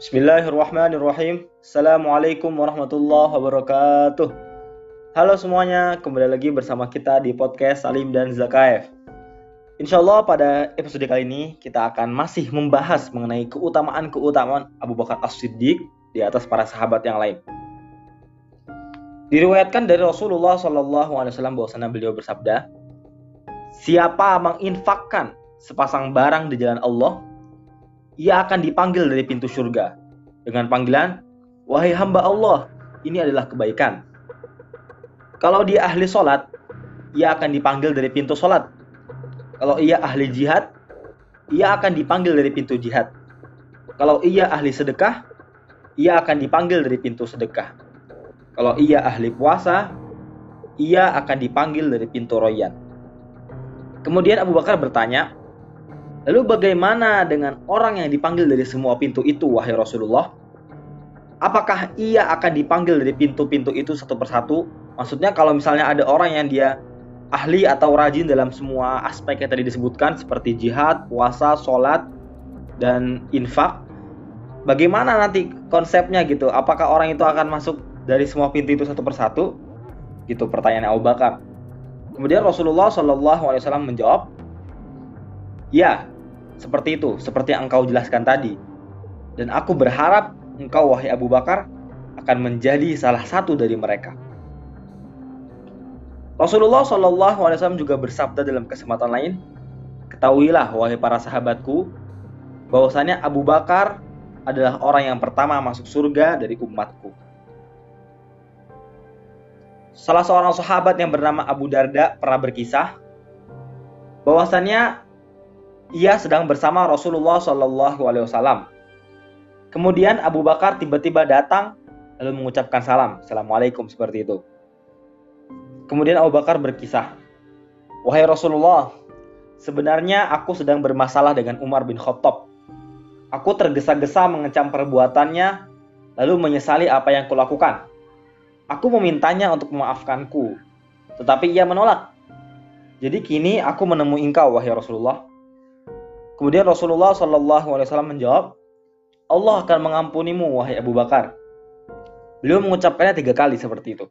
Bismillahirrahmanirrahim. Assalamualaikum warahmatullahi wabarakatuh. Halo semuanya, kembali lagi bersama kita di podcast Salim dan Zakaev. Insya Allah pada episode kali ini kita akan masih membahas mengenai keutamaan-keutamaan Abu Bakar As-Siddiq di atas para sahabat yang lain. Diriwayatkan dari Rasulullah Wasallam bahwasanya beliau bersabda, Siapa menginfakkan sepasang barang di jalan Allah, ia akan dipanggil dari pintu surga dengan panggilan, Wahai hamba Allah, ini adalah kebaikan. Kalau dia ahli sholat, ia akan dipanggil dari pintu sholat. Kalau ia ahli jihad, ia akan dipanggil dari pintu jihad. Kalau ia ahli sedekah, ia akan dipanggil dari pintu sedekah. Kalau ia ahli puasa, ia akan dipanggil dari pintu royan. Kemudian Abu Bakar bertanya, Lalu bagaimana dengan orang yang dipanggil dari semua pintu itu, wahai Rasulullah? Apakah ia akan dipanggil dari pintu-pintu itu satu persatu? Maksudnya kalau misalnya ada orang yang dia ahli atau rajin dalam semua aspek yang tadi disebutkan seperti jihad, puasa, sholat, dan infak, bagaimana nanti konsepnya gitu? Apakah orang itu akan masuk dari semua pintu itu satu persatu? Gitu pertanyaan Abu Bakar. Kemudian Rasulullah Wasallam menjawab, ya seperti itu, seperti yang engkau jelaskan tadi. Dan aku berharap engkau wahai Abu Bakar akan menjadi salah satu dari mereka. Rasulullah Wasallam juga bersabda dalam kesempatan lain, ketahuilah wahai para sahabatku, bahwasanya Abu Bakar adalah orang yang pertama masuk surga dari umatku. Salah seorang sahabat yang bernama Abu Darda pernah berkisah bahwasannya ia sedang bersama Rasulullah Shallallahu Alaihi Wasallam. Kemudian Abu Bakar tiba-tiba datang lalu mengucapkan salam, assalamualaikum seperti itu. Kemudian Abu Bakar berkisah, wahai Rasulullah, sebenarnya aku sedang bermasalah dengan Umar bin Khattab. Aku tergesa-gesa mengecam perbuatannya, lalu menyesali apa yang kulakukan. Aku memintanya untuk memaafkanku, tetapi ia menolak. Jadi kini aku menemui engkau, wahai Rasulullah. Kemudian Rasulullah Wasallam menjawab, Allah akan mengampunimu wahai Abu Bakar. Beliau mengucapkannya tiga kali seperti itu.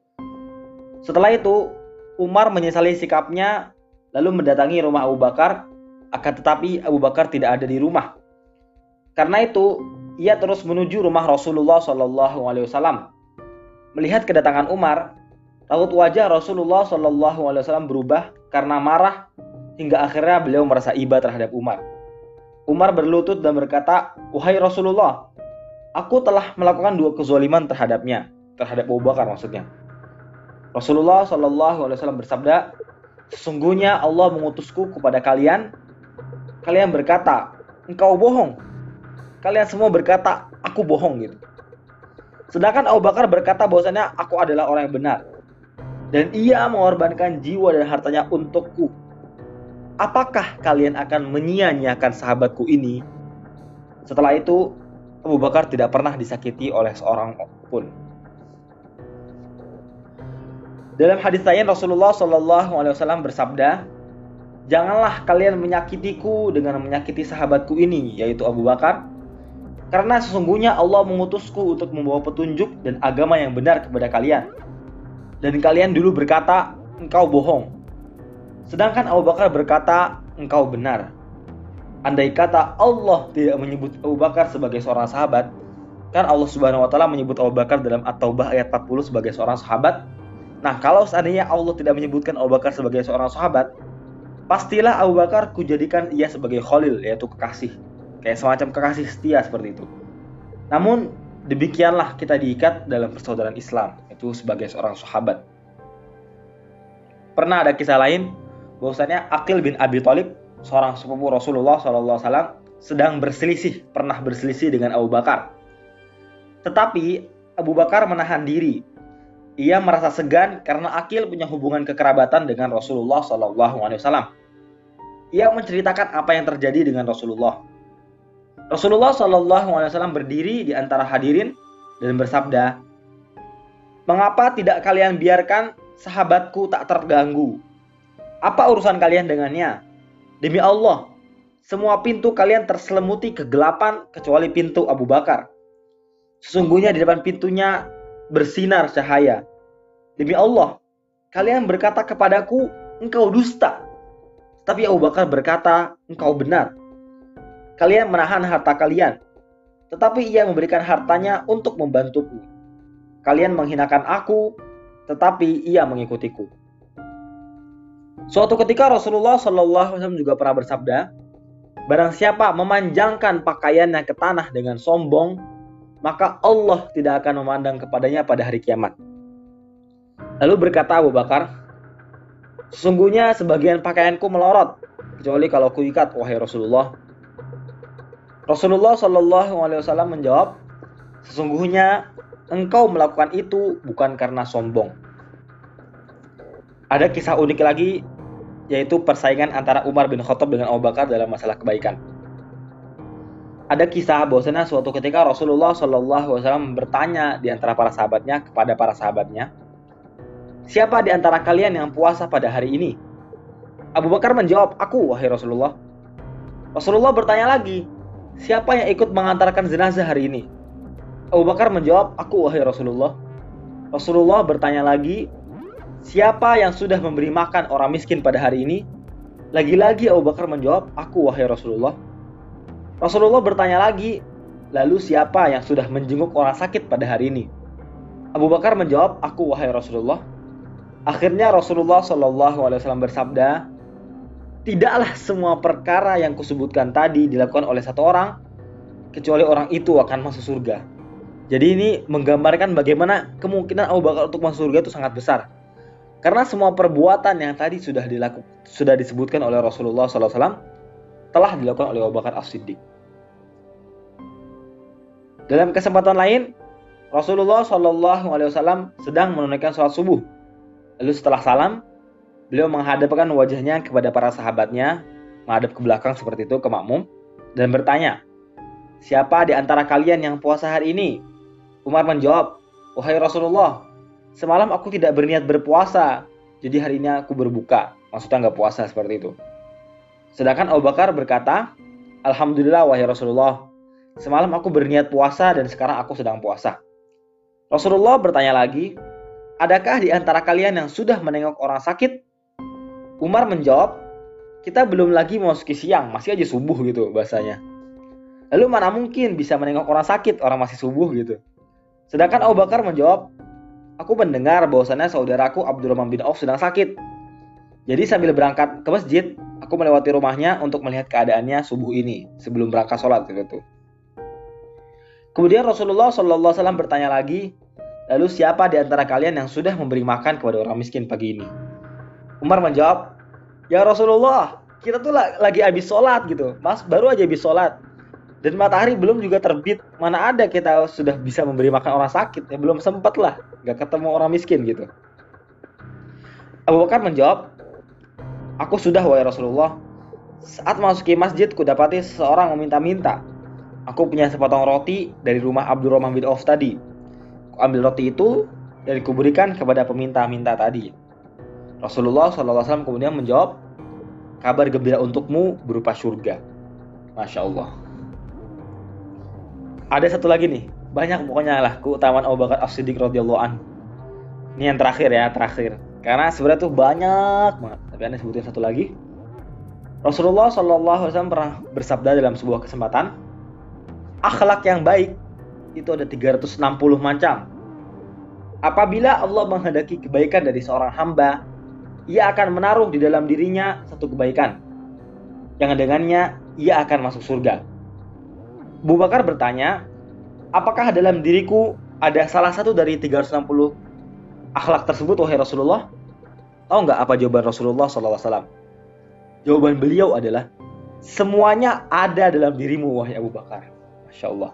Setelah itu, Umar menyesali sikapnya lalu mendatangi rumah Abu Bakar, akan tetapi Abu Bakar tidak ada di rumah. Karena itu, ia terus menuju rumah Rasulullah Wasallam. Melihat kedatangan Umar, raut wajah Rasulullah Wasallam berubah karena marah hingga akhirnya beliau merasa iba terhadap Umar. Umar berlutut dan berkata, Wahai Rasulullah, aku telah melakukan dua kezaliman terhadapnya, terhadap Abu Bakar maksudnya. Rasulullah Shallallahu Alaihi Wasallam bersabda, sesungguhnya Allah mengutusku kepada kalian. Kalian berkata, engkau bohong. Kalian semua berkata, aku bohong gitu. Sedangkan Abu Bakar berkata bahwasanya aku adalah orang yang benar. Dan ia mengorbankan jiwa dan hartanya untukku apakah kalian akan menyia-nyiakan sahabatku ini? Setelah itu, Abu Bakar tidak pernah disakiti oleh seorang pun. Dalam hadis lain Rasulullah Shallallahu Alaihi Wasallam bersabda, janganlah kalian menyakitiku dengan menyakiti sahabatku ini, yaitu Abu Bakar, karena sesungguhnya Allah mengutusku untuk membawa petunjuk dan agama yang benar kepada kalian. Dan kalian dulu berkata, engkau bohong. Sedangkan Abu Bakar berkata, engkau benar. Andai kata Allah tidak menyebut Abu Bakar sebagai seorang sahabat, kan Allah Subhanahu wa taala menyebut Abu Bakar dalam At-Taubah ayat 40 sebagai seorang sahabat. Nah, kalau seandainya Allah tidak menyebutkan Abu Bakar sebagai seorang sahabat, pastilah Abu Bakar kujadikan ia sebagai khalil, yaitu kekasih. Kayak semacam kekasih setia seperti itu. Namun, demikianlah kita diikat dalam persaudaraan Islam, itu sebagai seorang sahabat. Pernah ada kisah lain bahwasanya Akil bin Abi Thalib seorang sepupu Rasulullah SAW sedang berselisih, pernah berselisih dengan Abu Bakar. Tetapi Abu Bakar menahan diri. Ia merasa segan karena Akil punya hubungan kekerabatan dengan Rasulullah SAW. Ia menceritakan apa yang terjadi dengan Rasulullah. Rasulullah SAW berdiri di antara hadirin dan bersabda, Mengapa tidak kalian biarkan sahabatku tak terganggu apa urusan kalian dengannya? Demi Allah, semua pintu kalian terselemuti kegelapan kecuali pintu Abu Bakar. Sesungguhnya di depan pintunya bersinar cahaya. Demi Allah, kalian berkata kepadaku, engkau dusta. Tapi Abu Bakar berkata, engkau benar. Kalian menahan harta kalian, tetapi ia memberikan hartanya untuk membantuku. Kalian menghinakan aku, tetapi ia mengikutiku. Suatu ketika Rasulullah Wasallam juga pernah bersabda, Barang siapa memanjangkan pakaiannya ke tanah dengan sombong, maka Allah tidak akan memandang kepadanya pada hari kiamat. Lalu berkata Abu Bakar, Sesungguhnya sebagian pakaianku melorot, kecuali kalau kuikat, wahai Rasulullah. Rasulullah Wasallam menjawab, sesungguhnya engkau melakukan itu bukan karena sombong. Ada kisah unik lagi, yaitu persaingan antara Umar bin Khattab dengan Abu Bakar dalam masalah kebaikan ada kisah bahwasanya suatu ketika Rasulullah Wasallam bertanya di antara para sahabatnya kepada para sahabatnya, siapa di antara kalian yang puasa pada hari ini? Abu Bakar menjawab, aku wahai Rasulullah. Rasulullah bertanya lagi, siapa yang ikut mengantarkan jenazah hari ini? Abu Bakar menjawab, aku wahai Rasulullah. Rasulullah bertanya lagi, siapa yang sudah memberi makan orang miskin pada hari ini? Lagi-lagi Abu Bakar menjawab, aku wahai Rasulullah. Rasulullah bertanya lagi, lalu siapa yang sudah menjenguk orang sakit pada hari ini? Abu Bakar menjawab, aku wahai Rasulullah. Akhirnya Rasulullah Shallallahu Alaihi Wasallam bersabda, tidaklah semua perkara yang kusebutkan tadi dilakukan oleh satu orang, kecuali orang itu akan masuk surga. Jadi ini menggambarkan bagaimana kemungkinan Abu Bakar untuk masuk surga itu sangat besar. Karena semua perbuatan yang tadi sudah dilakukan, sudah disebutkan oleh Rasulullah SAW telah dilakukan oleh Abu Bakar As-Siddiq. Dalam kesempatan lain, Rasulullah Wasallam sedang menunaikan sholat subuh. Lalu setelah salam, beliau menghadapkan wajahnya kepada para sahabatnya, menghadap ke belakang seperti itu ke makmum, dan bertanya, Siapa di antara kalian yang puasa hari ini? Umar menjawab, Wahai Rasulullah, semalam aku tidak berniat berpuasa, jadi hari ini aku berbuka. Maksudnya nggak puasa seperti itu. Sedangkan Abu Bakar berkata, Alhamdulillah wahai Rasulullah, semalam aku berniat puasa dan sekarang aku sedang puasa. Rasulullah bertanya lagi, adakah di antara kalian yang sudah menengok orang sakit? Umar menjawab, kita belum lagi memasuki siang, masih aja subuh gitu bahasanya. Lalu mana mungkin bisa menengok orang sakit, orang masih subuh gitu. Sedangkan Abu Bakar menjawab, aku mendengar bahwasannya saudaraku Abdurrahman bin Auf sedang sakit. Jadi sambil berangkat ke masjid, aku melewati rumahnya untuk melihat keadaannya subuh ini sebelum berangkat sholat gitu. Kemudian Rasulullah Shallallahu Alaihi bertanya lagi, lalu siapa di antara kalian yang sudah memberi makan kepada orang miskin pagi ini? Umar menjawab, ya Rasulullah, kita tuh lagi habis sholat gitu, mas baru aja habis sholat dan matahari belum juga terbit mana ada kita sudah bisa memberi makan orang sakit ya belum sempat lah nggak ketemu orang miskin gitu Abu Bakar menjawab Aku sudah wahai Rasulullah. Saat masuki masjid kudapati seseorang meminta-minta. Aku punya sepotong roti dari rumah Abdurrahman bin Auf tadi. Ku ambil roti itu dan kuberikan kepada peminta-minta tadi. Rasulullah SAW kemudian menjawab, kabar gembira untukmu berupa surga. Masya Allah. Ada satu lagi nih, banyak pokoknya lah keutamaan Abu Bakar As-Siddiq radhiyallahu an. Ini yang terakhir ya, terakhir. Karena sebenarnya tuh banyak banget. Tapi anda sebutin satu lagi. Rasulullah Shallallahu Alaihi Wasallam pernah bersabda dalam sebuah kesempatan, akhlak yang baik itu ada 360 macam. Apabila Allah menghendaki kebaikan dari seorang hamba, ia akan menaruh di dalam dirinya satu kebaikan. Yang dengannya ia akan masuk surga. Abu Bakar bertanya, apakah dalam diriku ada salah satu dari 360 akhlak tersebut wahai Rasulullah? Tahu nggak apa jawaban Rasulullah SAW? Jawaban beliau adalah semuanya ada dalam dirimu wahai Abu Bakar. Masya Allah.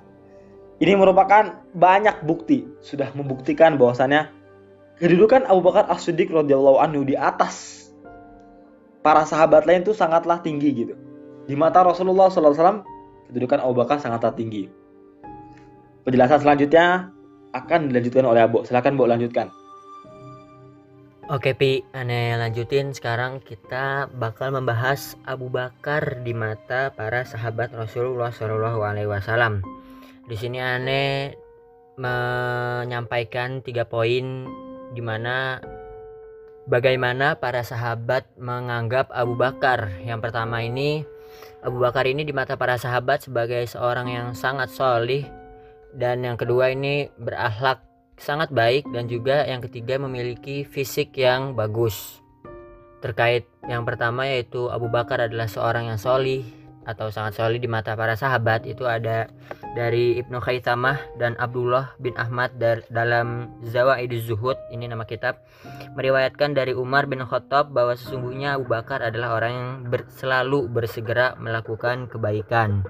Ini merupakan banyak bukti sudah membuktikan bahwasannya kedudukan Abu Bakar As-Siddiq radhiyallahu anhu di atas para sahabat lain itu sangatlah tinggi gitu. Di mata Rasulullah SAW kedudukan Abu Bakar sangatlah tinggi. Penjelasan selanjutnya akan dilanjutkan oleh Abu. Silakan Bu lanjutkan. Oke Pi, aneh lanjutin sekarang kita bakal membahas Abu Bakar di mata para sahabat Rasulullah Shallallahu Alaihi Wasallam. Di sini aneh menyampaikan tiga poin di mana bagaimana para sahabat menganggap Abu Bakar. Yang pertama ini Abu Bakar ini di mata para sahabat sebagai seorang yang sangat solih dan yang kedua ini berakhlak sangat baik dan juga yang ketiga memiliki fisik yang bagus. Terkait yang pertama yaitu Abu Bakar adalah seorang yang solih atau sangat solid di mata para sahabat itu ada dari Ibnu Khaitamah dan Abdullah bin Ahmad dar, dalam Zawaiduz Zuhud ini nama kitab meriwayatkan dari Umar bin Khattab bahwa sesungguhnya Abu Bakar adalah orang yang ber, selalu bersegera melakukan kebaikan.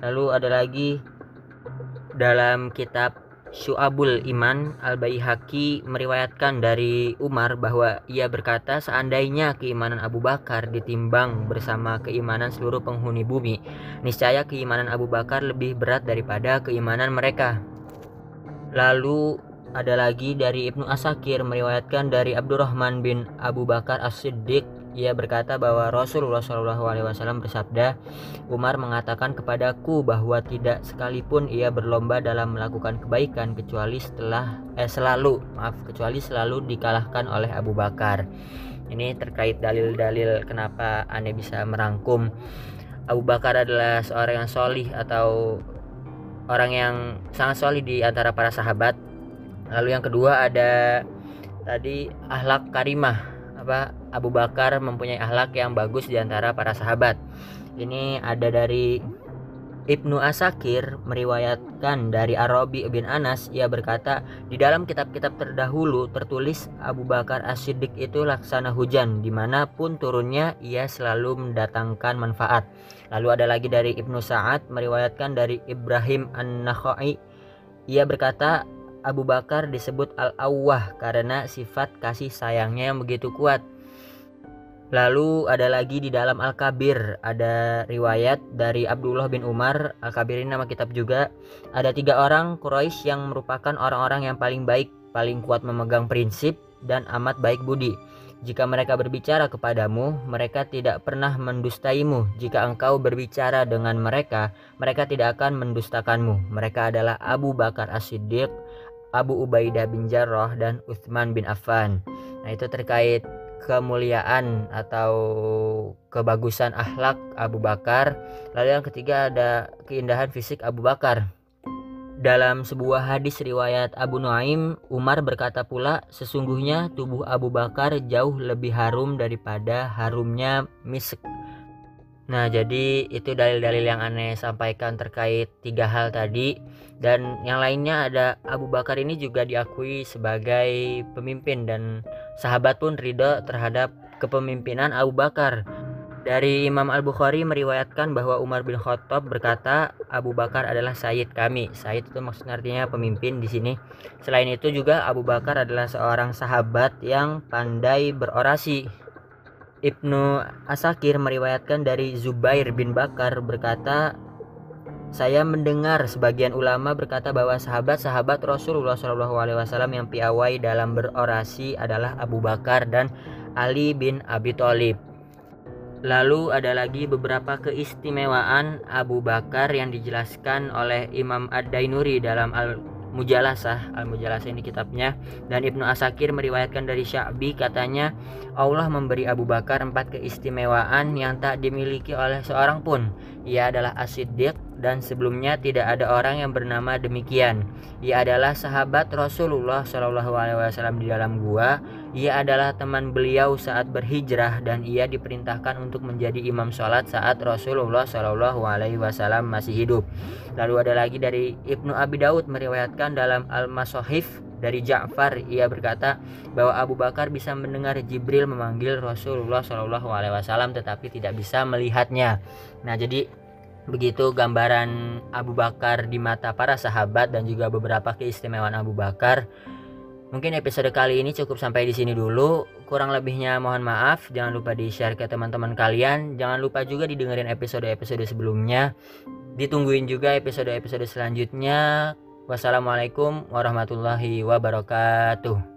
Lalu ada lagi dalam kitab Syu'abul Iman Al-Baihaqi meriwayatkan dari Umar bahwa ia berkata seandainya keimanan Abu Bakar ditimbang bersama keimanan seluruh penghuni bumi, niscaya keimanan Abu Bakar lebih berat daripada keimanan mereka. Lalu ada lagi dari Ibnu Asakir meriwayatkan dari Abdurrahman bin Abu Bakar As-Siddiq ia berkata bahwa Rasulullah SAW bersabda, Umar mengatakan kepadaku bahwa tidak sekalipun ia berlomba dalam melakukan kebaikan kecuali setelah eh selalu maaf kecuali selalu dikalahkan oleh Abu Bakar. Ini terkait dalil-dalil kenapa aneh bisa merangkum Abu Bakar adalah seorang yang solih atau orang yang sangat solih di antara para sahabat. Lalu yang kedua ada tadi ahlak karimah apa Abu Bakar mempunyai akhlak yang bagus di antara para sahabat. Ini ada dari Ibnu Asakir meriwayatkan dari Arabi bin Anas. Ia berkata di dalam kitab-kitab terdahulu tertulis Abu Bakar As-Siddiq itu laksana hujan di mana pun turunnya ia selalu mendatangkan manfaat. Lalu ada lagi dari Ibnu Sa'ad meriwayatkan dari Ibrahim An-Nakhai. Ia berkata Abu Bakar disebut Al-Awwah karena sifat kasih sayangnya yang begitu kuat. Lalu ada lagi di dalam Al-Kabir ada riwayat dari Abdullah bin Umar Al-Kabir ini nama kitab juga ada tiga orang Quraisy yang merupakan orang-orang yang paling baik paling kuat memegang prinsip dan amat baik budi jika mereka berbicara kepadamu, mereka tidak pernah mendustaimu. Jika engkau berbicara dengan mereka, mereka tidak akan mendustakanmu. Mereka adalah Abu Bakar As-Siddiq, Abu Ubaidah bin Jarrah dan Uthman bin Affan. Nah, itu terkait kemuliaan atau kebagusan akhlak Abu Bakar. Lalu yang ketiga ada keindahan fisik Abu Bakar. Dalam sebuah hadis riwayat Abu Nuaim, Umar berkata pula, sesungguhnya tubuh Abu Bakar jauh lebih harum daripada harumnya misk. Nah, jadi itu dalil-dalil yang aneh sampaikan terkait tiga hal tadi dan yang lainnya ada Abu Bakar ini juga diakui sebagai pemimpin dan sahabat pun ridho terhadap kepemimpinan Abu Bakar. Dari Imam Al-Bukhari meriwayatkan bahwa Umar bin Khattab berkata Abu Bakar adalah sayyid kami. Sayyid itu maksudnya artinya pemimpin di sini. Selain itu juga Abu Bakar adalah seorang sahabat yang pandai berorasi. Ibnu Asakir meriwayatkan dari Zubair bin Bakar berkata saya mendengar sebagian ulama berkata bahwa sahabat-sahabat Rasulullah SAW yang piawai dalam berorasi adalah Abu Bakar dan Ali bin Abi Thalib. Lalu ada lagi beberapa keistimewaan Abu Bakar yang dijelaskan oleh Imam Ad-Dainuri dalam Al Mujalasah Al-Mujalasah ini kitabnya dan Ibnu Asakir meriwayatkan dari Sya'bi katanya Allah memberi Abu Bakar empat keistimewaan yang tak dimiliki oleh seorang pun ia adalah As-Siddiq dan sebelumnya tidak ada orang yang bernama demikian. Ia adalah sahabat Rasulullah Shallallahu Alaihi Wasallam di dalam gua. Ia adalah teman beliau saat berhijrah dan ia diperintahkan untuk menjadi imam sholat saat Rasulullah Shallallahu Alaihi Wasallam masih hidup. Lalu ada lagi dari Ibnu Abi Daud meriwayatkan dalam Al Masohif dari Ja'far ia berkata bahwa Abu Bakar bisa mendengar Jibril memanggil Rasulullah Shallallahu Alaihi Wasallam tetapi tidak bisa melihatnya. Nah jadi Begitu gambaran Abu Bakar di mata para sahabat dan juga beberapa keistimewaan Abu Bakar. Mungkin episode kali ini cukup sampai di sini dulu. Kurang lebihnya mohon maaf. Jangan lupa di-share ke teman-teman kalian. Jangan lupa juga didengerin episode-episode sebelumnya. Ditungguin juga episode-episode selanjutnya. Wassalamualaikum warahmatullahi wabarakatuh.